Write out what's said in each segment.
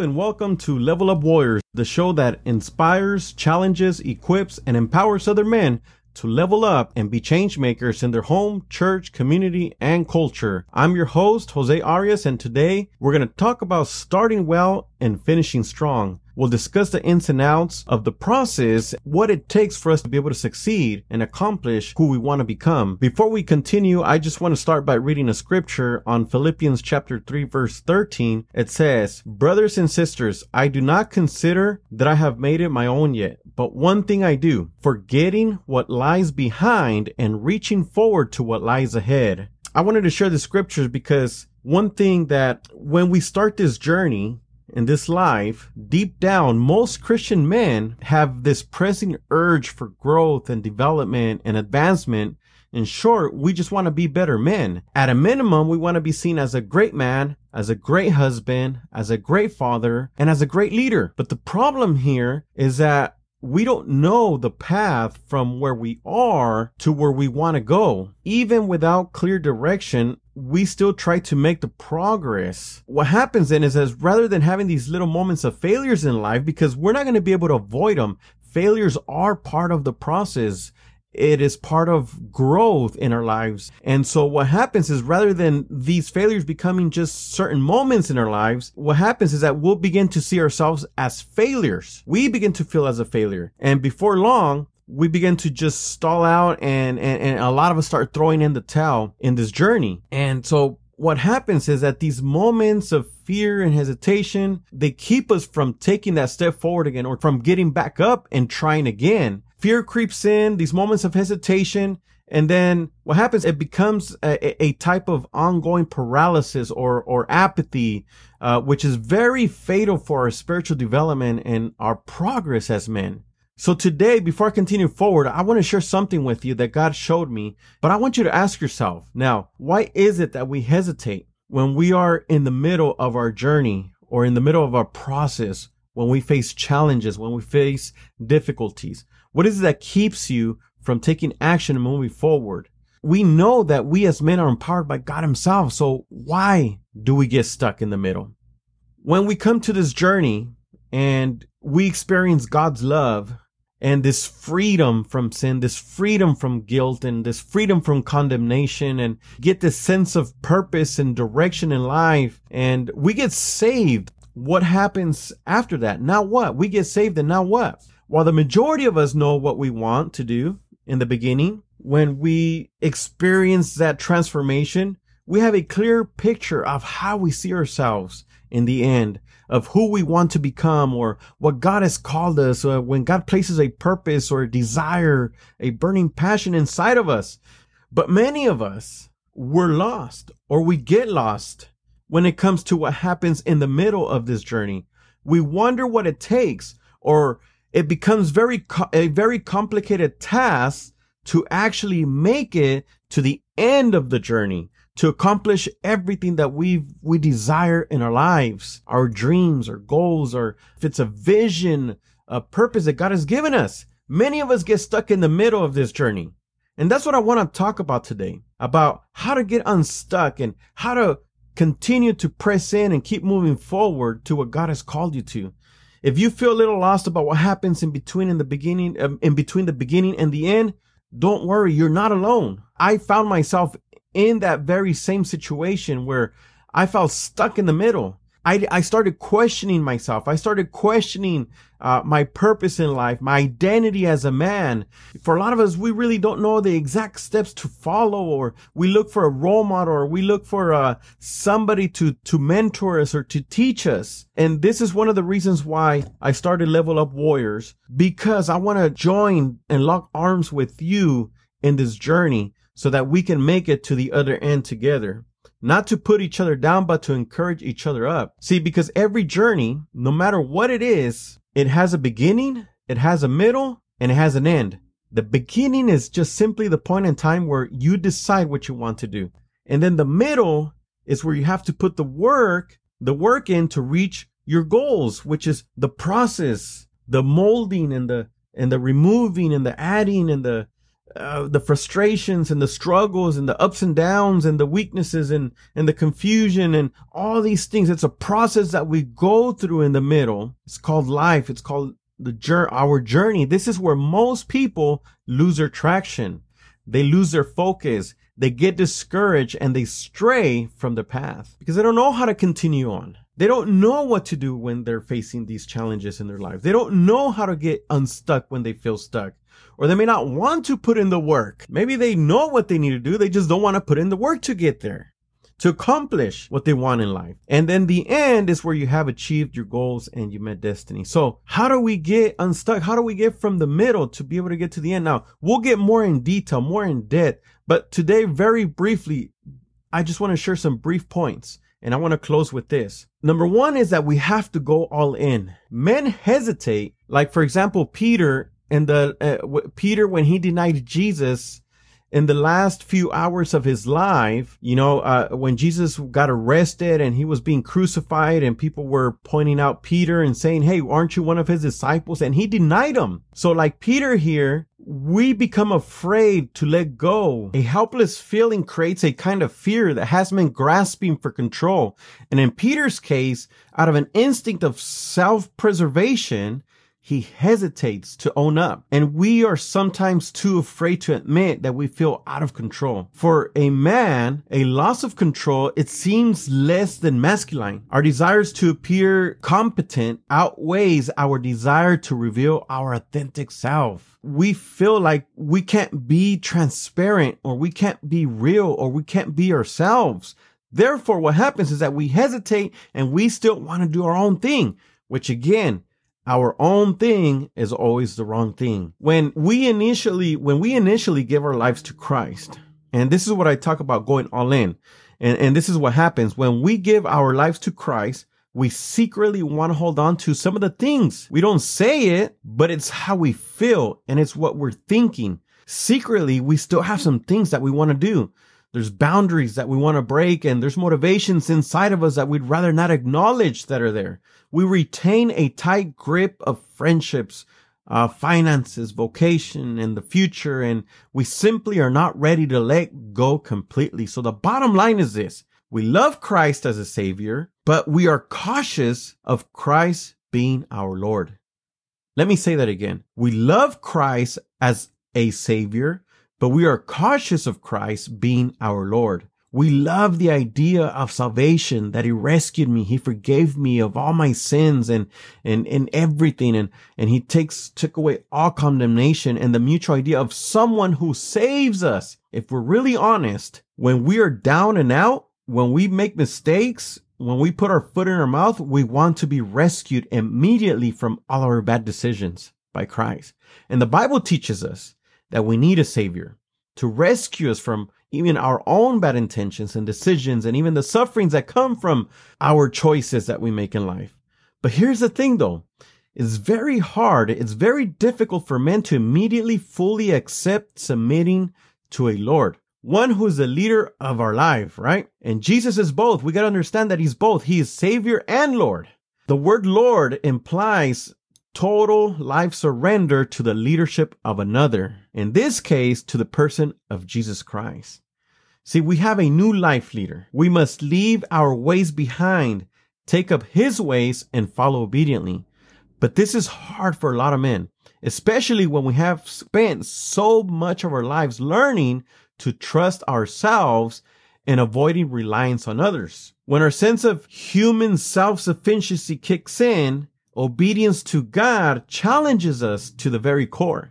And welcome to Level Up Warriors, the show that inspires, challenges, equips, and empowers other men to level up and be change makers in their home, church, community, and culture. I'm your host, Jose Arias, and today we're going to talk about starting well and finishing strong. We'll discuss the ins and outs of the process, what it takes for us to be able to succeed and accomplish who we want to become. Before we continue, I just want to start by reading a scripture on Philippians chapter 3 verse 13. It says, Brothers and sisters, I do not consider that I have made it my own yet, but one thing I do, forgetting what lies behind and reaching forward to what lies ahead. I wanted to share the scriptures because one thing that when we start this journey, in this life, deep down, most Christian men have this pressing urge for growth and development and advancement. In short, we just want to be better men. At a minimum, we want to be seen as a great man, as a great husband, as a great father, and as a great leader. But the problem here is that we don't know the path from where we are to where we want to go. Even without clear direction, we still try to make the progress. What happens then is as rather than having these little moments of failures in life, because we're not going to be able to avoid them, failures are part of the process it is part of growth in our lives. And so what happens is rather than these failures becoming just certain moments in our lives, what happens is that we'll begin to see ourselves as failures. We begin to feel as a failure. And before long, we begin to just stall out and, and, and a lot of us start throwing in the towel in this journey. And so what happens is that these moments of fear and hesitation, they keep us from taking that step forward again or from getting back up and trying again fear creeps in, these moments of hesitation, and then what happens? It becomes a, a type of ongoing paralysis or, or apathy, uh, which is very fatal for our spiritual development and our progress as men. So today, before I continue forward, I want to share something with you that God showed me, but I want you to ask yourself now, why is it that we hesitate when we are in the middle of our journey or in the middle of our process, when we face challenges, when we face difficulties? What is it that keeps you from taking action and moving forward? We know that we as men are empowered by God himself. So why do we get stuck in the middle? When we come to this journey and we experience God's love and this freedom from sin, this freedom from guilt and this freedom from condemnation and get this sense of purpose and direction in life and we get saved. What happens after that? Now what? We get saved and now what? While the majority of us know what we want to do in the beginning, when we experience that transformation, we have a clear picture of how we see ourselves in the end, of who we want to become or what God has called us, or when God places a purpose or a desire, a burning passion inside of us. But many of us, we're lost or we get lost when it comes to what happens in the middle of this journey. We wonder what it takes or it becomes very, a very complicated task to actually make it to the end of the journey, to accomplish everything that we we desire in our lives, our dreams, our goals, or if it's a vision, a purpose that God has given us. Many of us get stuck in the middle of this journey. And that's what I want to talk about today, about how to get unstuck and how to continue to press in and keep moving forward to what God has called you to. If you feel a little lost about what happens in between in the beginning, um, in between the beginning and the end, don't worry. You're not alone. I found myself in that very same situation where I felt stuck in the middle. I, I started questioning myself. I started questioning uh, my purpose in life, my identity as a man. For a lot of us, we really don't know the exact steps to follow, or we look for a role model, or we look for uh, somebody to to mentor us or to teach us. And this is one of the reasons why I started Level Up Warriors because I want to join and lock arms with you in this journey so that we can make it to the other end together not to put each other down, but to encourage each other up. See, because every journey, no matter what it is, it has a beginning, it has a middle, and it has an end. The beginning is just simply the point in time where you decide what you want to do. And then the middle is where you have to put the work, the work in to reach your goals, which is the process, the molding and the, and the removing and the adding and the, uh, the frustrations and the struggles and the ups and downs and the weaknesses and, and the confusion and all these things. It's a process that we go through in the middle. It's called life. It's called the journey, our journey. This is where most people lose their traction. They lose their focus. They get discouraged and they stray from the path because they don't know how to continue on. They don't know what to do when they're facing these challenges in their life. They don't know how to get unstuck when they feel stuck. Or they may not want to put in the work. Maybe they know what they need to do. They just don't want to put in the work to get there, to accomplish what they want in life. And then the end is where you have achieved your goals and you met destiny. So how do we get unstuck? How do we get from the middle to be able to get to the end? Now we'll get more in detail, more in depth, but today, very briefly, I just want to share some brief points and I want to close with this. Number one is that we have to go all in. Men hesitate. Like, for example, Peter and the, uh, Peter, when he denied Jesus in the last few hours of his life, you know, uh, when Jesus got arrested and he was being crucified and people were pointing out Peter and saying, Hey, aren't you one of his disciples? And he denied him. So like Peter here, we become afraid to let go. A helpless feeling creates a kind of fear that has been grasping for control. And in Peter's case, out of an instinct of self-preservation, he hesitates to own up. And we are sometimes too afraid to admit that we feel out of control. For a man, a loss of control, it seems less than masculine. Our desires to appear competent outweighs our desire to reveal our authentic self. We feel like we can't be transparent or we can't be real or we can't be ourselves. Therefore, what happens is that we hesitate and we still want to do our own thing, which again, our own thing is always the wrong thing. When we initially, when we initially give our lives to Christ, and this is what I talk about going all in. And, and this is what happens when we give our lives to Christ. We secretly want to hold on to some of the things. We don't say it, but it's how we feel and it's what we're thinking. Secretly, we still have some things that we want to do. There's boundaries that we want to break and there's motivations inside of us that we'd rather not acknowledge that are there. We retain a tight grip of friendships, uh, finances, vocation, and the future, and we simply are not ready to let go completely. So the bottom line is this. We love Christ as a savior, but we are cautious of Christ being our Lord. Let me say that again. We love Christ as a savior, but we are cautious of Christ being our Lord. We love the idea of salvation that he rescued me. He forgave me of all my sins and, and, and everything. And, and he takes, took away all condemnation and the mutual idea of someone who saves us. If we're really honest, when we are down and out, when we make mistakes, when we put our foot in our mouth, we want to be rescued immediately from all our bad decisions by Christ. And the Bible teaches us that we need a savior to rescue us from even our own bad intentions and decisions and even the sufferings that come from our choices that we make in life. But here's the thing though. It's very hard. It's very difficult for men to immediately fully accept submitting to a Lord. One who is the leader of our life, right? And Jesus is both. We got to understand that he's both. He is Savior and Lord. The word Lord implies total life surrender to the leadership of another. In this case, to the person of Jesus Christ. See, we have a new life leader. We must leave our ways behind, take up his ways and follow obediently. But this is hard for a lot of men, especially when we have spent so much of our lives learning to trust ourselves and avoiding reliance on others. When our sense of human self-sufficiency kicks in, Obedience to God challenges us to the very core.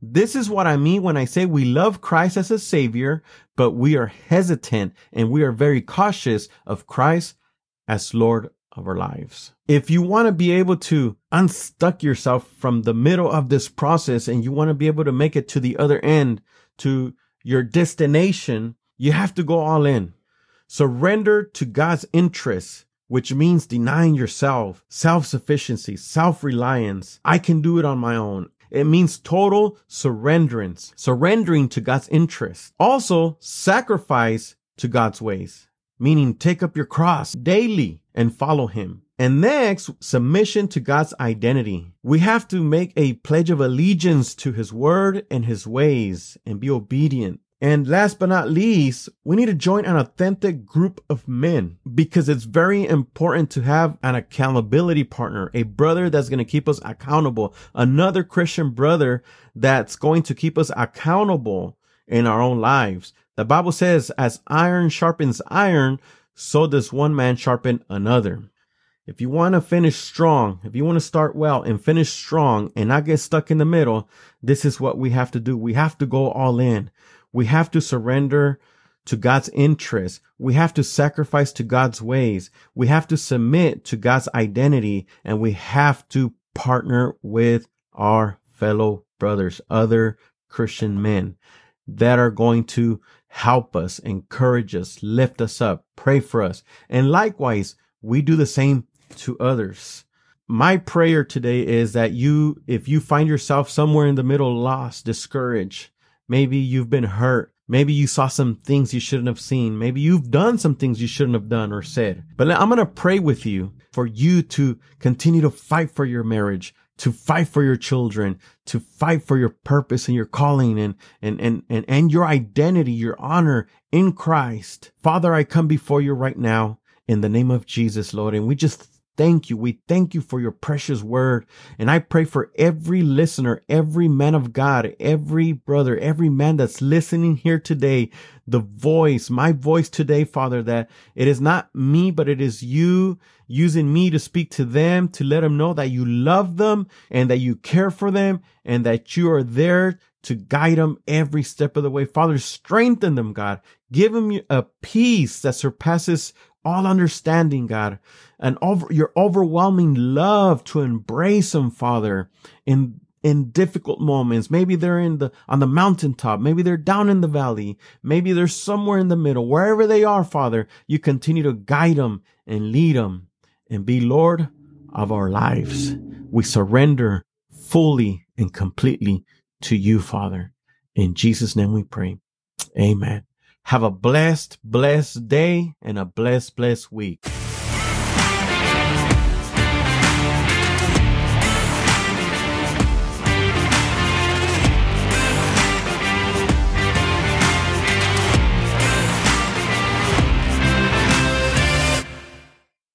This is what I mean when I say we love Christ as a savior, but we are hesitant and we are very cautious of Christ as Lord of our lives. If you want to be able to unstuck yourself from the middle of this process and you want to be able to make it to the other end, to your destination, you have to go all in. Surrender to God's interests which means denying yourself, self-sufficiency, self-reliance. I can do it on my own. It means total surrenderance, surrendering to God's interest. Also, sacrifice to God's ways, meaning take up your cross daily and follow him. And next, submission to God's identity. We have to make a pledge of allegiance to his word and his ways and be obedient. And last but not least, we need to join an authentic group of men because it's very important to have an accountability partner, a brother that's going to keep us accountable, another Christian brother that's going to keep us accountable in our own lives. The Bible says, as iron sharpens iron, so does one man sharpen another. If you want to finish strong, if you want to start well and finish strong and not get stuck in the middle, this is what we have to do. We have to go all in. We have to surrender to God's interests. We have to sacrifice to God's ways. We have to submit to God's identity and we have to partner with our fellow brothers, other Christian men that are going to help us, encourage us, lift us up, pray for us. And likewise, we do the same to others. My prayer today is that you, if you find yourself somewhere in the middle, lost, discouraged, Maybe you've been hurt. Maybe you saw some things you shouldn't have seen. Maybe you've done some things you shouldn't have done or said. But I'm going to pray with you for you to continue to fight for your marriage, to fight for your children, to fight for your purpose and your calling and, and, and, and, and your identity, your honor in Christ. Father, I come before you right now in the name of Jesus, Lord, and we just thank you. We thank you for your precious word. And I pray for every listener, every man of God, every brother, every man that's listening here today, the voice, my voice today, Father, that it is not me, but it is you using me to speak to them, to let them know that you love them and that you care for them and that you are there to guide them every step of the way. Father, strengthen them, God. Give them a peace that surpasses all understanding, God, and over your overwhelming love to embrace them, Father, in in difficult moments. Maybe they're in the on the mountaintop, maybe they're down in the valley, maybe they're somewhere in the middle. Wherever they are, Father, you continue to guide them and lead them and be Lord of our lives. We surrender fully and completely to you, Father. In Jesus' name we pray. Amen. Have a blessed, blessed day and a blessed, blessed week.